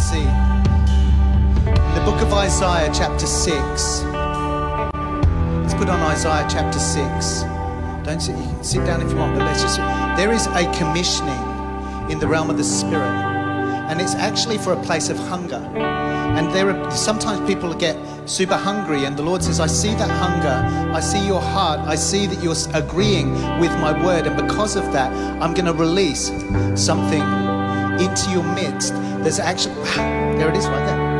see. The book of Isaiah, chapter 6. Let's put on Isaiah chapter 6. Don't sit, you can sit down if you want, but let's just. There is a commissioning in the realm of the spirit, and it's actually for a place of hunger. And there are sometimes people get super hungry, and the Lord says, I see that hunger, I see your heart, I see that you're agreeing with my word, and because of that, I'm going to release something into your midst. There's actually, there it is right there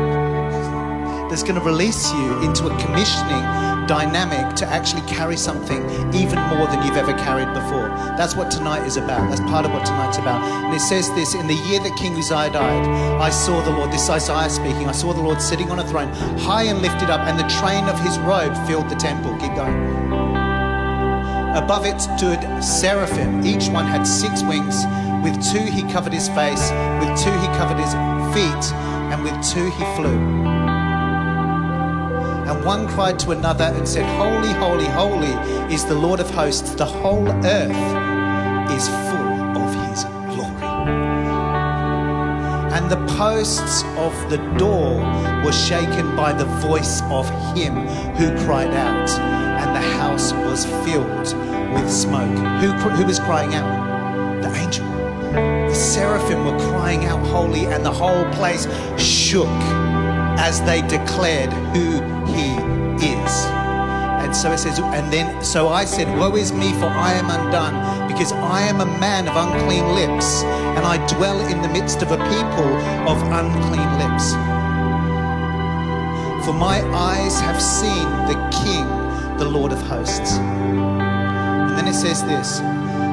that's going to release you into a commissioning dynamic to actually carry something even more than you've ever carried before. That's what tonight is about. That's part of what tonight's about. And it says this in the year that King Uzziah died, I saw the Lord, this Isaiah speaking, I saw the Lord sitting on a throne, high and lifted up, and the train of his robe filled the temple. Keep going. Above it stood seraphim. Each one had six wings. With two he covered his face, with two he covered his feet, and with two he flew. And one cried to another and said, Holy, holy, holy is the Lord of hosts. The whole earth is full of his glory. And the posts of the door were shaken by the voice of him who cried out, and the house was filled with smoke. Who, who was crying out? The angel. The seraphim were crying out holy, and the whole place shook as they declared who he is. And so it says, and then, so I said, Woe is me, for I am undone, because I am a man of unclean lips, and I dwell in the midst of a people of unclean lips. For my eyes have seen the King, the Lord of hosts. And then it says this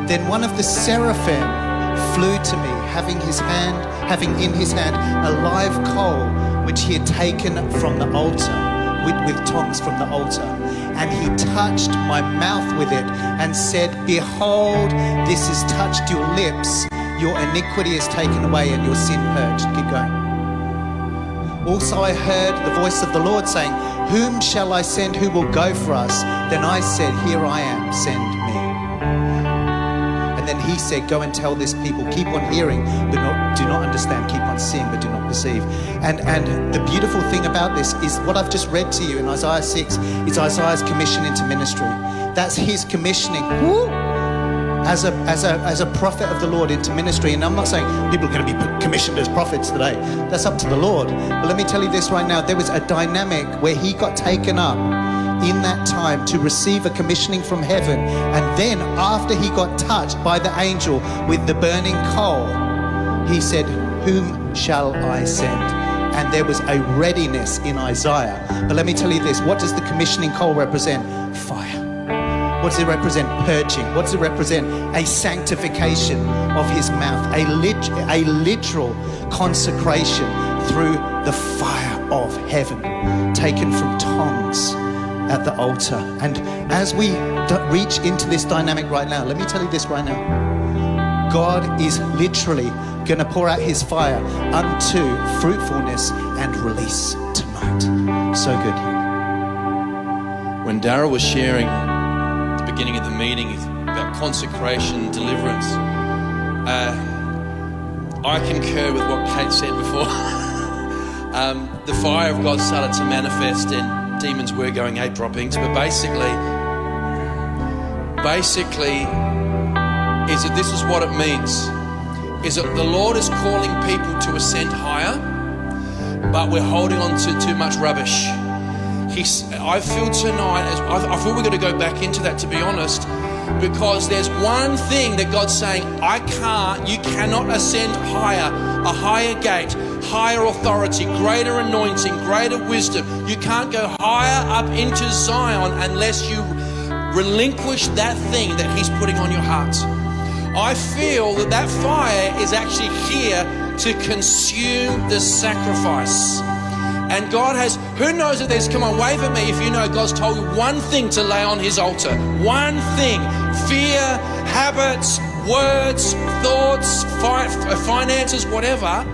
Then one of the seraphim flew to me, having his hand, having in his hand a live coal which he had taken from the altar. With, with tongs from the altar, and he touched my mouth with it and said, Behold, this has touched your lips, your iniquity is taken away, and your sin purged. Keep going. Also, I heard the voice of the Lord saying, Whom shall I send who will go for us? Then I said, Here I am, send. And he said, Go and tell this people, keep on hearing, but not, do not understand, keep on seeing, but do not perceive. And, and the beautiful thing about this is what I've just read to you in Isaiah 6 is Isaiah's commission into ministry. That's his commissioning. Woo! as a, as, a, as a prophet of the Lord into ministry. And I'm not saying people are going to be commissioned as prophets today. That's up to the Lord. But let me tell you this right now there was a dynamic where he got taken up in that time to receive a commissioning from heaven. And then, after he got touched by the angel with the burning coal, he said, Whom shall I send? And there was a readiness in Isaiah. But let me tell you this what does the commissioning coal represent? Fire. What does it represent? Purging. What does it represent? A sanctification of his mouth, a, lit- a literal consecration through the fire of heaven, taken from tongs at the altar. And as we reach into this dynamic right now, let me tell you this right now. God is literally going to pour out his fire unto fruitfulness and release tonight. So good. When Dara was sharing at the beginning of the meeting about consecration, deliverance, uh, I concur with what Kate said before. um, the fire of God started to manifest and demons were going eight droppings, but basically, basically, is that this is what it means is that the Lord is calling people to ascend higher, but we're holding on to too much rubbish. He's, I feel tonight, as I, I feel we're going to go back into that to be honest, because there's one thing that God's saying, I can't, you cannot ascend higher, a higher gate, higher authority, greater anointing, greater wisdom. You can't go higher up into Zion unless you relinquish that thing that He's putting on your heart. I feel that that fire is actually here to consume the sacrifice. And God has, who knows if there's, come on, wave at me if you know God's told you one thing to lay on His altar. One thing fear, habits, words, thoughts, fi- finances, whatever.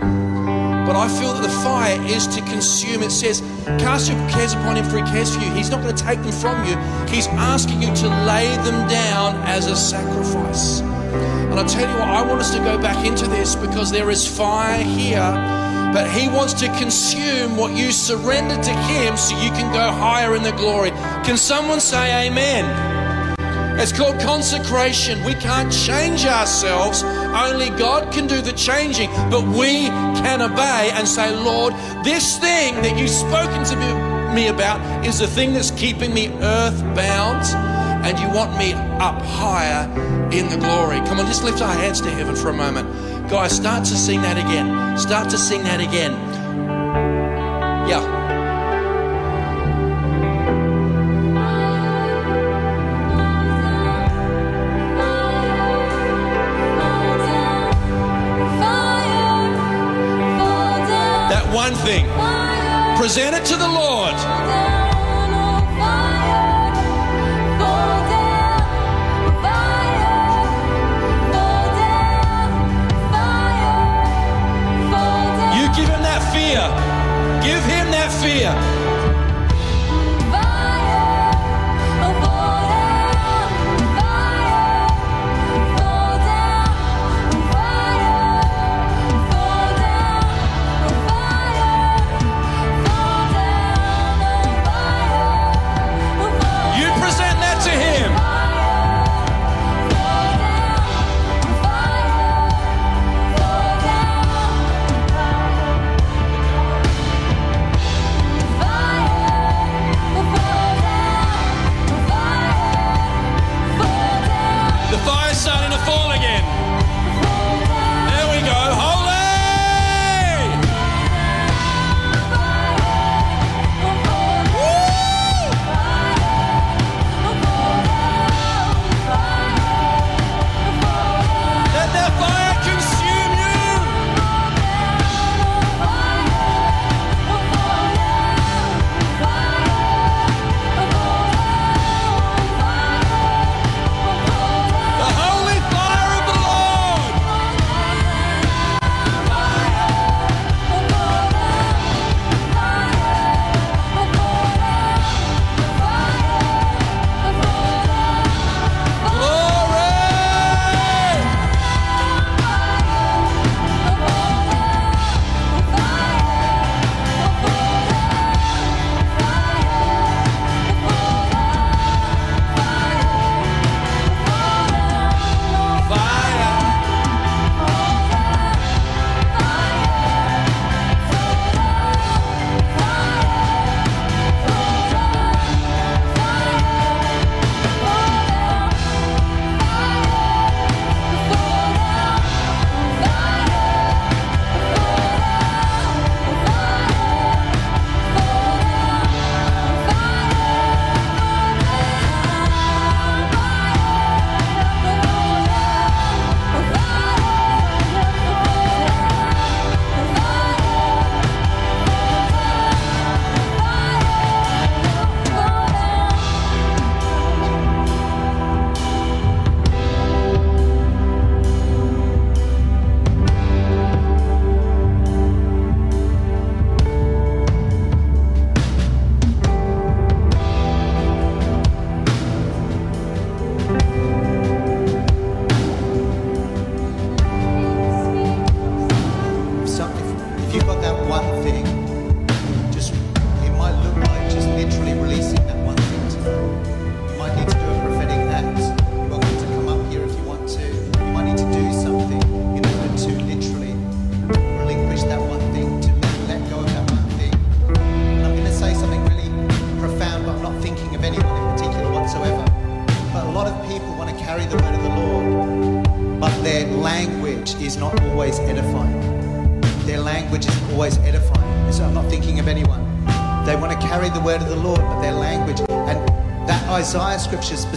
But I feel that the fire is to consume. It says, Cast your cares upon Him, for He cares for you. He's not going to take them from you, He's asking you to lay them down as a sacrifice. And I tell you what, I want us to go back into this because there is fire here but He wants to consume what you surrender to Him so you can go higher in the glory. Can someone say amen? It's called consecration. We can't change ourselves. Only God can do the changing. But we can obey and say, Lord, this thing that you've spoken to me about is the thing that's keeping me earthbound. And you want me up higher in the glory. Come on, just lift our hands to heaven for a moment. Guys, start to sing that again. Start to sing that again. Yeah. Present it to the Lord.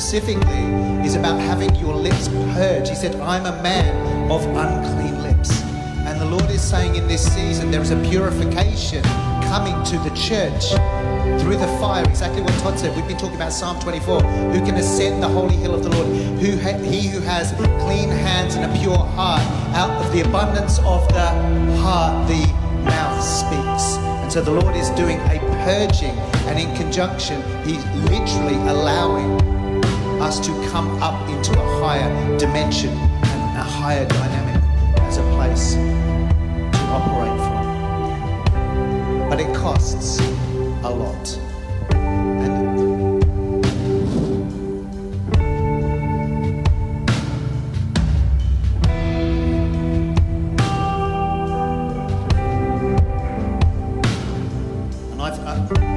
Specifically is about having your lips purged. He said, I'm a man of unclean lips. And the Lord is saying in this season, there is a purification coming to the church through the fire. Exactly what Todd said. We've been talking about Psalm 24. Who can ascend the holy hill of the Lord? Who ha- he who has clean hands and a pure heart. Out of the abundance of the heart, the mouth speaks. And so the Lord is doing a purging, and in conjunction, He's literally allowing us to come up into a higher dimension and a higher dynamic as a place to operate from. but it costs a lot. And and I've, uh,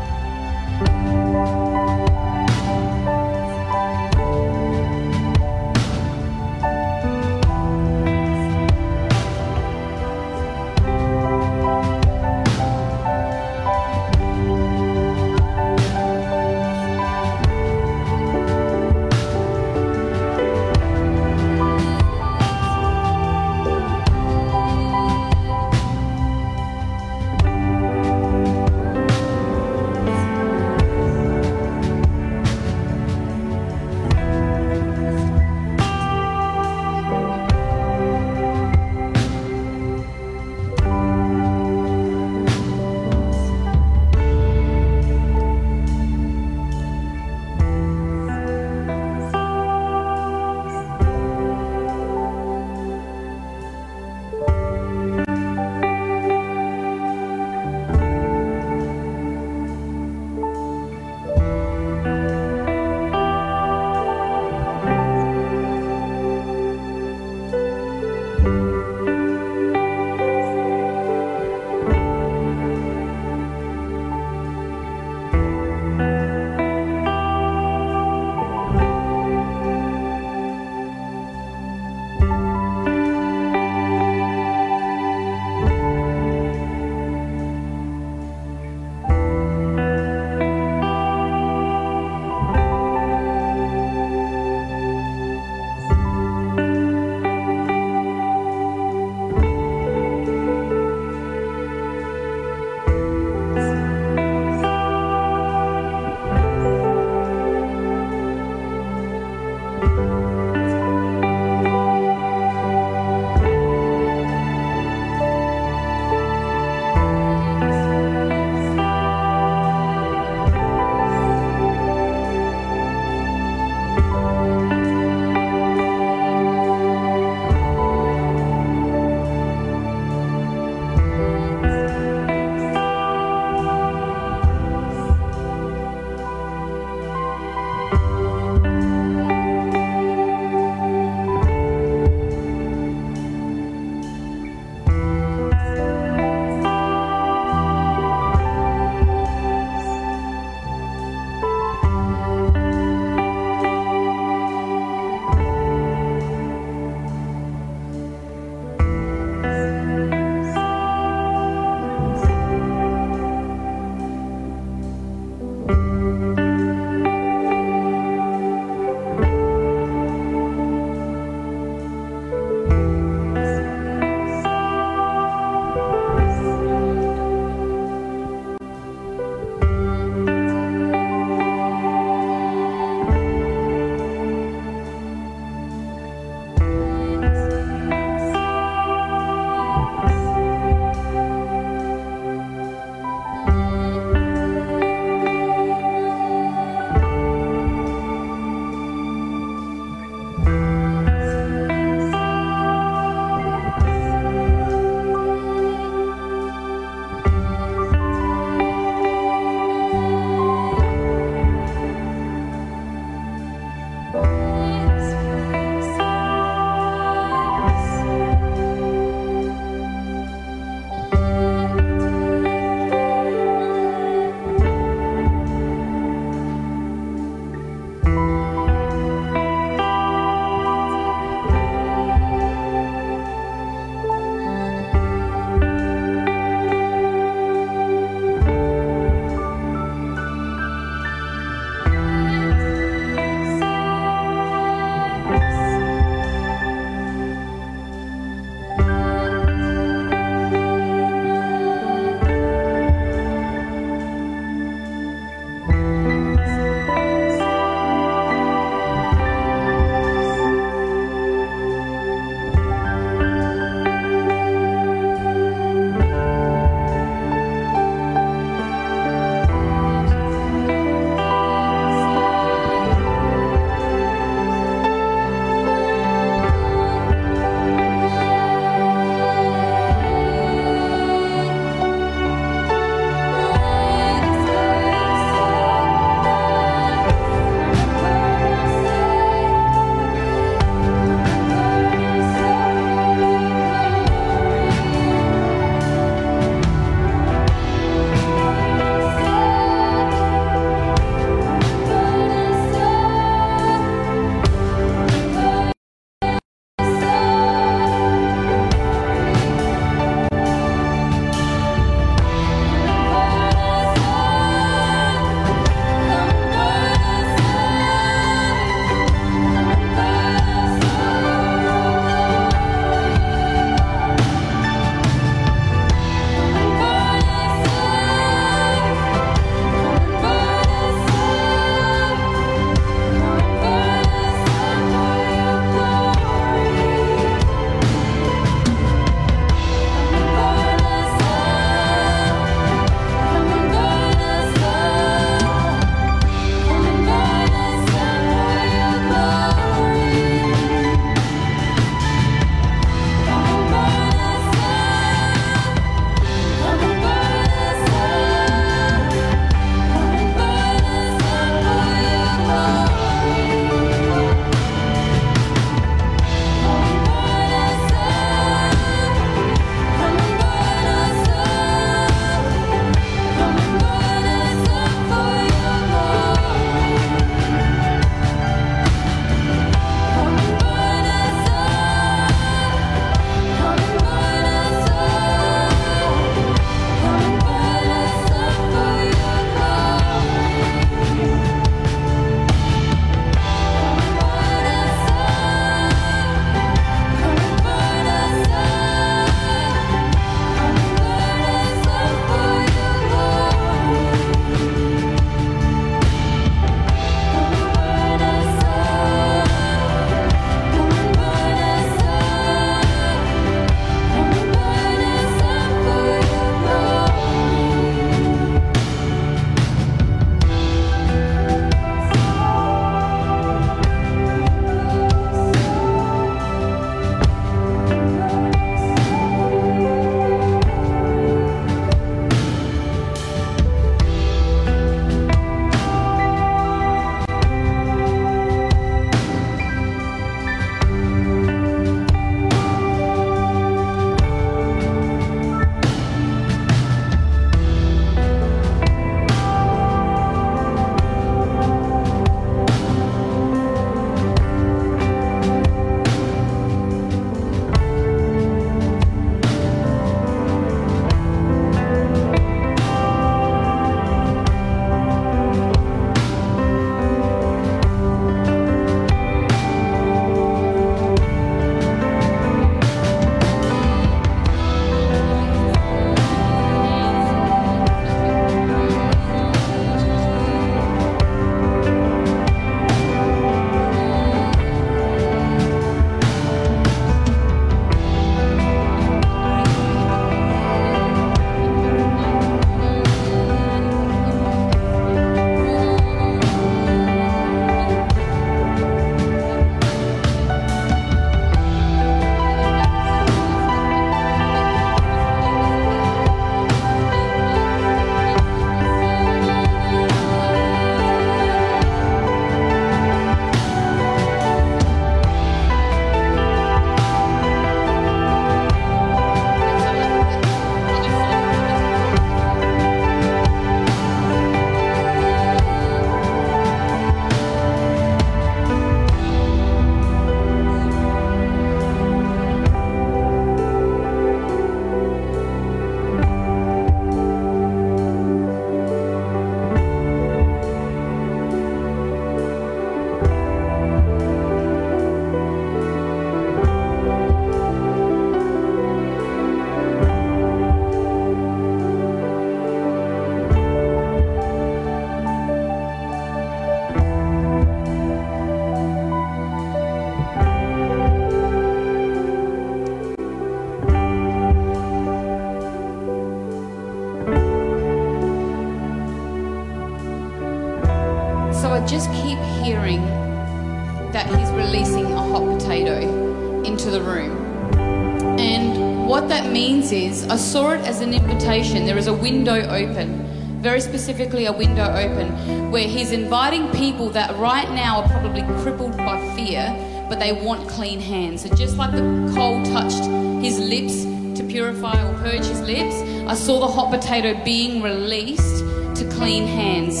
is, I saw it as an invitation. There is a window open, very specifically a window open, where he's inviting people that right now are probably crippled by fear, but they want clean hands. So just like the coal touched his lips to purify or purge his lips, I saw the hot potato being released to clean hands.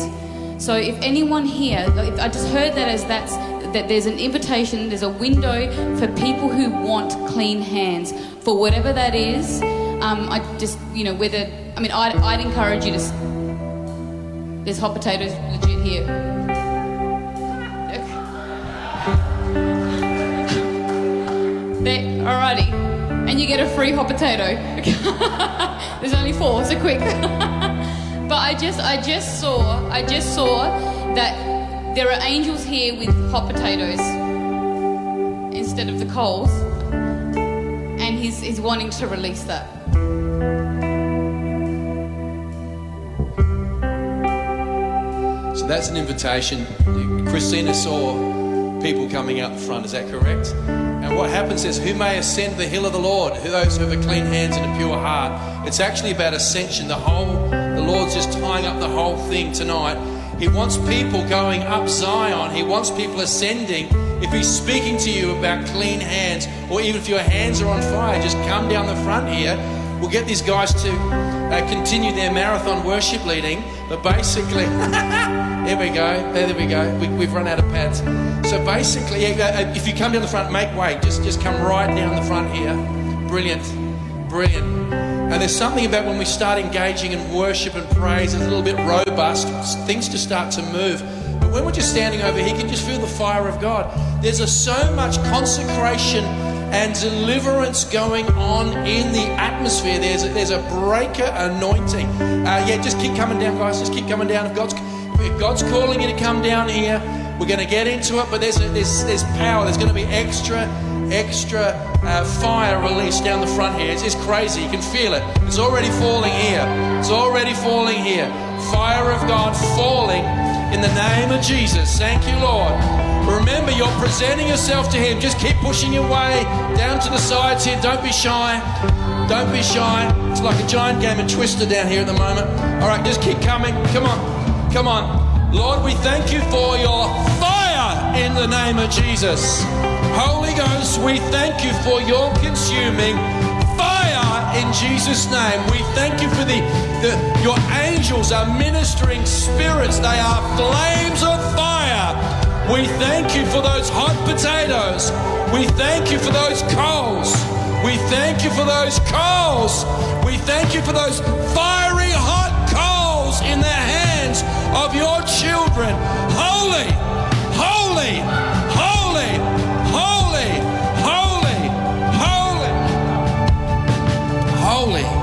So if anyone here, I just heard that as that's that there's an invitation, there's a window for people who want clean hands for whatever that is. Um, I just, you know, whether I mean, I'd, I'd encourage you to. There's hot potatoes legit here. There, alrighty, and you get a free hot potato. There's only four, so quick. but I just, I just saw, I just saw that there are angels here with hot potatoes instead of the coals, and he's, he's wanting to release that. That's an invitation. Christina saw people coming up the front, is that correct? And what happens is, who may ascend the hill of the Lord? Who those who have a clean hands and a pure heart. It's actually about ascension. The whole, the Lord's just tying up the whole thing tonight. He wants people going up Zion. He wants people ascending. If He's speaking to you about clean hands, or even if your hands are on fire, just come down the front here. We'll get these guys to uh, continue their marathon worship leading. But basically, here we go. There, there we go. We, we've run out of pads. So basically, uh, if you come down the front, make way. Just, just come right down the front here. Brilliant, brilliant. And there's something about when we start engaging in worship and praise, it's a little bit robust. Things just start to move. But when we're just standing over here, you can just feel the fire of God. There's a, so much consecration and deliverance going on in the atmosphere. There's a, there's a breaker anointing. Uh, yeah, just keep coming down, guys. Just keep coming down. If God's God's calling you to come down here, we're going to get into it. But there's there's there's power. There's going to be extra extra uh, fire released down the front here. It's, it's crazy. You can feel it. It's already falling here. It's already falling here. Fire of God falling in the name of Jesus. Thank you, Lord. Remember, you're presenting yourself to Him. Just keep pushing your way down to the sides here. Don't be shy. Don't be shy. It's like a giant game of Twister down here at the moment. All right, just keep coming. Come on. Come on. Lord, we thank you for your fire in the name of Jesus. Holy Ghost, we thank you for your consuming fire in Jesus' name. We thank you for the, the your angels are ministering spirits. They are flames of fire. We thank you for those hot potatoes. We thank you for those coals. We thank you for those coals. We thank you for those fiery of your children. Holy, holy, holy, holy, holy, holy, holy,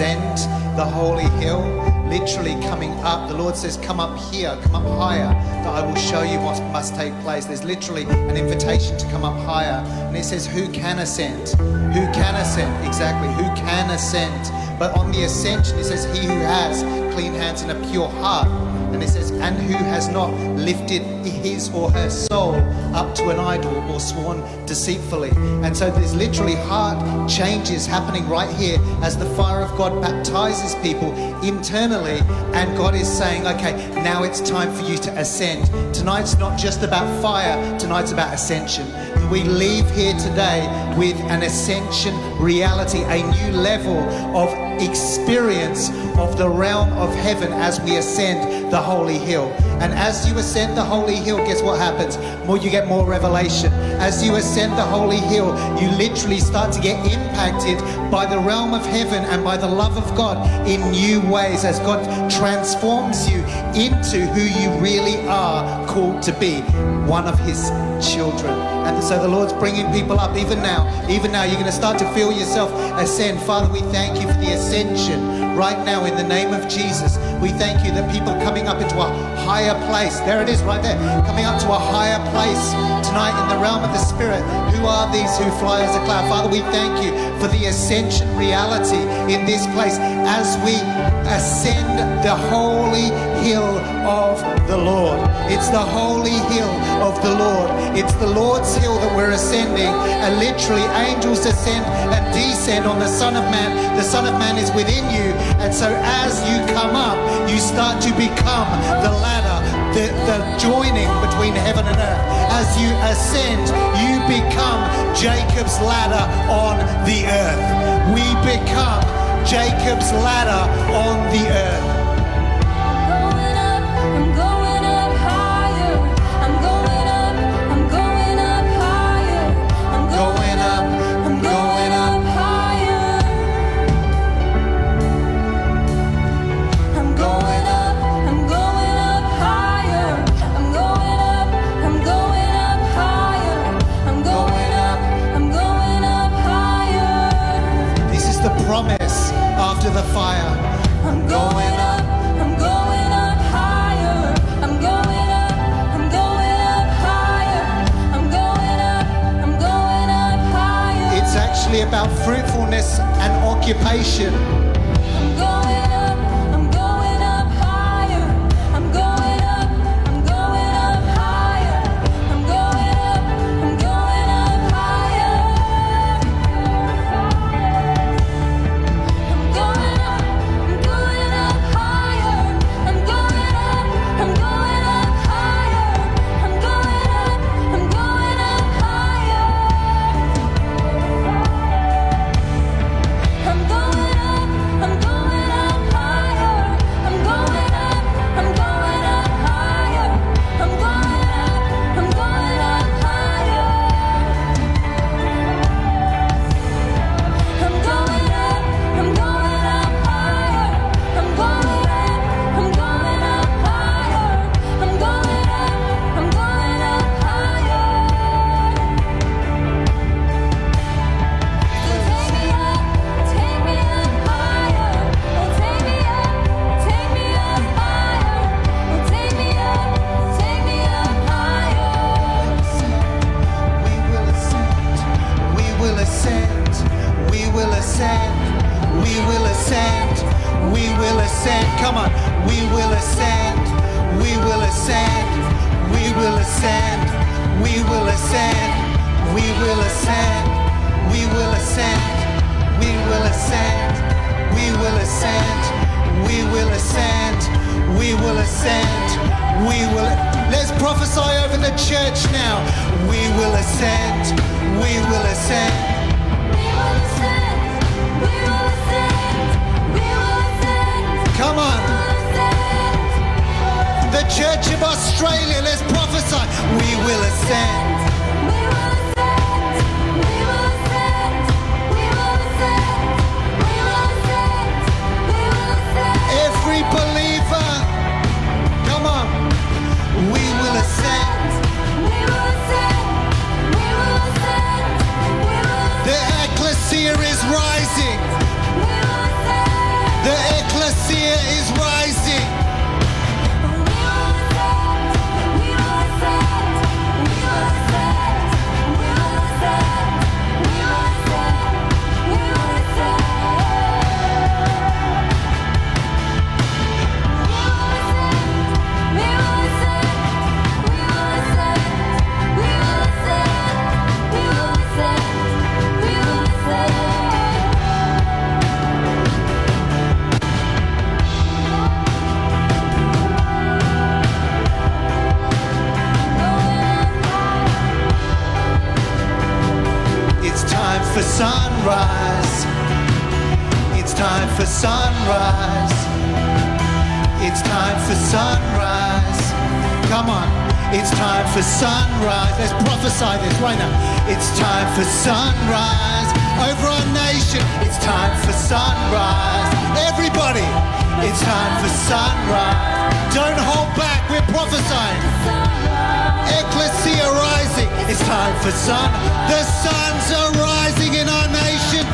ascend the holy hill literally coming up. The Lord says, Come up here, come up higher, that I will show you what must take place. There's literally an invitation to come up higher. And it says, Who can ascend? Who can ascend? Exactly, who can ascend? But on the ascension, it says, He who has clean hands and a pure heart. And it says, and who has not lifted his or her soul up to an idol or sworn deceitfully. And so there's literally heart changes happening right here as the fire of God baptizes people internally. And God is saying, okay, now it's time for you to ascend. Tonight's not just about fire, tonight's about ascension. We leave here today with an ascension reality, a new level of experience of the realm of heaven as we ascend the holy hill. And as you ascend the holy hill, guess what happens? More you get more revelation. As you ascend the holy hill, you literally start to get impacted by the realm of heaven and by the love of God in new ways as God transforms you into who you really are called to be, one of his children. And so the Lord's bringing people up even now. Even now, you're going to start to feel yourself ascend. Father, we thank you for the ascension right now in the name of Jesus. We thank you that people coming up into a higher place. There it is right there. Coming up to a higher place tonight in the realm of the Spirit. Who are these who fly as a cloud? Father, we thank you for the ascension reality in this place as we ascend the holy hill of the Lord. It's the holy hill of the Lord. It's the Lord's hill that we're ascending. And literally, angels ascend and descend on the Son of Man. The Son of Man is within you. And so, as you come up, you start to become the ladder, the, the joining between heaven and earth. As you ascend, you become Jacob's ladder on the earth. We become Jacob's ladder on the earth. After the fire. I'm going up, I'm going up higher. I'm going up, I'm going up higher. I'm going up, I'm going up higher. It's actually about fruitfulness and occupation. Sunrise. Don't hold back. We're prophesying. Ecclesia rising. It's time for sun. The suns are rising in our nation.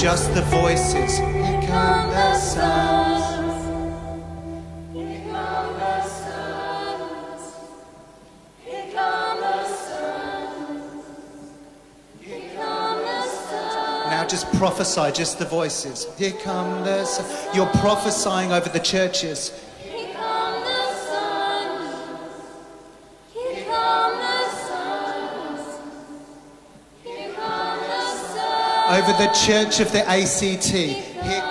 Just the voices. Here come the suns. Prophesy, just the voices. Here come the sun. You're prophesying over the churches. Here come the suns. Here come the suns. Here come the suns. over the church of the ACT. Here-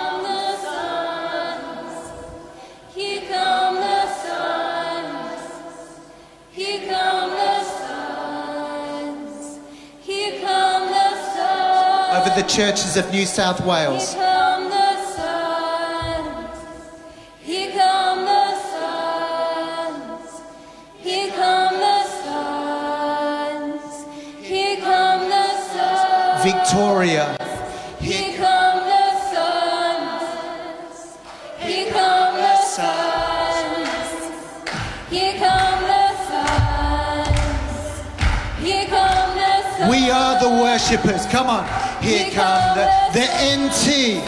churches of New South Wales. Here We are the worshippers. Come on. Here come the, the NT.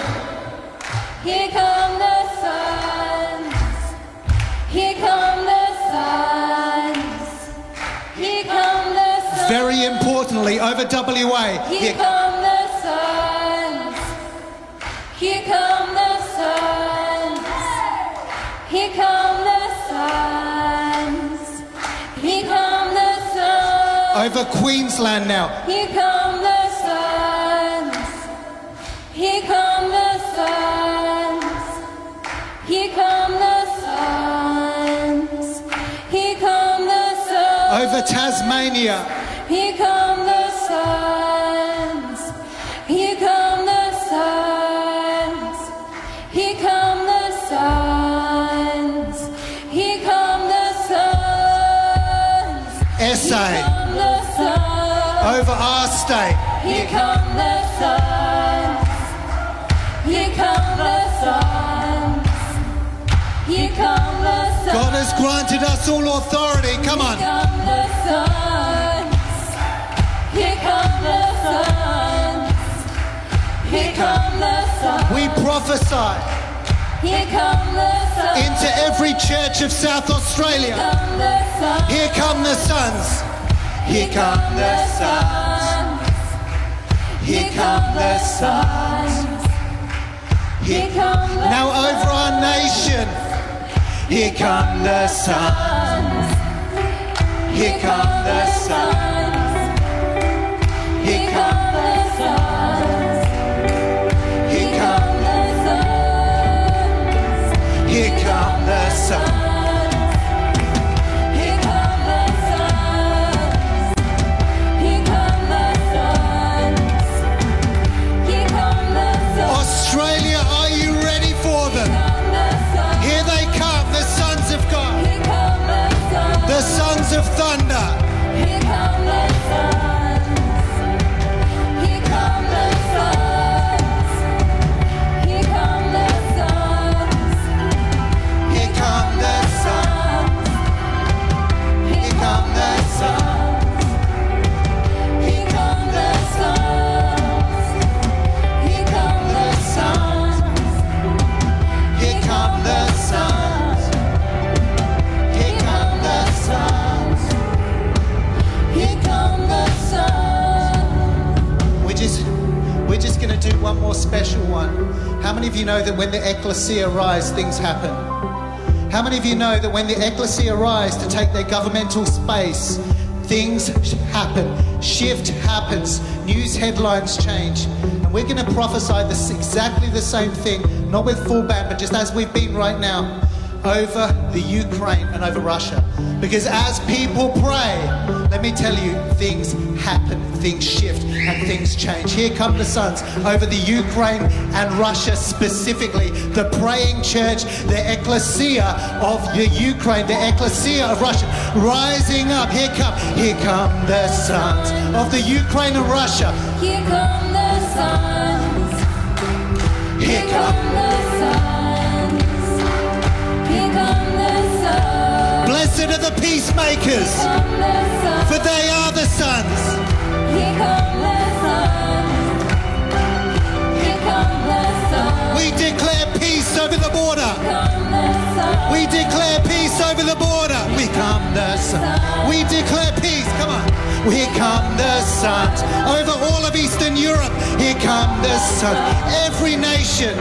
Here come the suns. Here come the suns. Here come the suns. Very importantly, over WA. Here Here, come the suns. Here come the suns. Here come over Queensland now. Here come the suns. Here come the suns. Here come the suns. Here come the suns. Over Tasmania. Here come the suns. Here come the suns. Here come the suns. Here come the suns. SA, come the sun. Over our state. Here come the sons. Here come the sons. Here come the sons. God has granted us all authority. Come on. Here come the sons. Here come the sons. Here come the sons. We prophesy Here come the sons. into every church of South Australia. Come the sons. Here come the sons. Here come the sons. Here come the sons. Here come the Now over our nation. Here come the sons. Here come the sons. Here come the sons. Here come the sons. Here come the sons. Of thunder. Do one more special one. How many of you know that when the ecclesia rise, things happen? How many of you know that when the ecclesia rise to take their governmental space, things happen, shift happens, news headlines change, and we're going to prophesy this exactly the same thing, not with full band, but just as we've been right now, over the Ukraine and over Russia. Because as people pray, let me tell you, things happen, things shift, and things change. Here come the sons over the Ukraine and Russia specifically, the praying church, the ecclesia of the Ukraine, the ecclesia of Russia, rising up. Here come, here come the sons of the Ukraine and Russia. Here come the sons. Here come. the sons. Blessed are the peacemakers, for they are the sons. Here sons. Here sons. We declare peace over the border. Sons. We declare peace over the border. We come the sun. We declare peace. Come on. Here come the sons over all of Eastern Europe. Here come the sun. Every nation.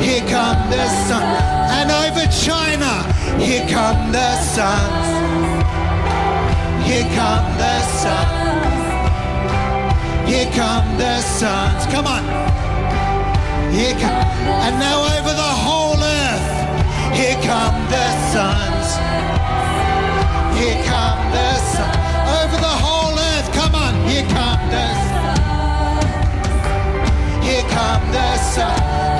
Here come the sun. And over China. Here come the suns. Here come the suns. Here come the suns. Come on. Here come. And now over the whole earth. Here come the suns. Here come the suns. Over the whole earth. Come on. Here come the sons. Here come the sons.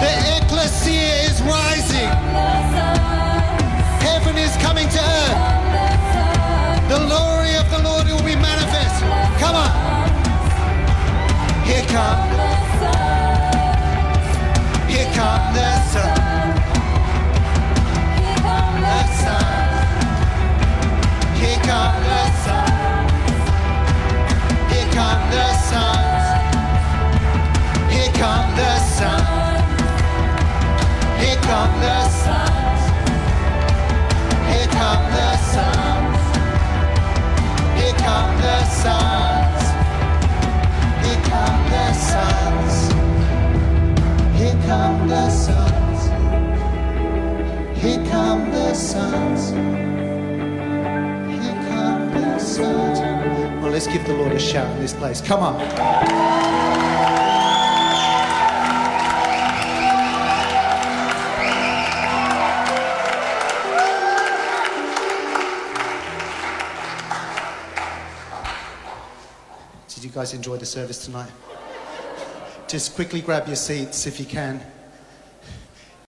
Come the sons. Here come the. Here come the. Well, let's give the Lord a shout in this place. Come on. Did you guys enjoy the service tonight? Just quickly grab your seats if you can.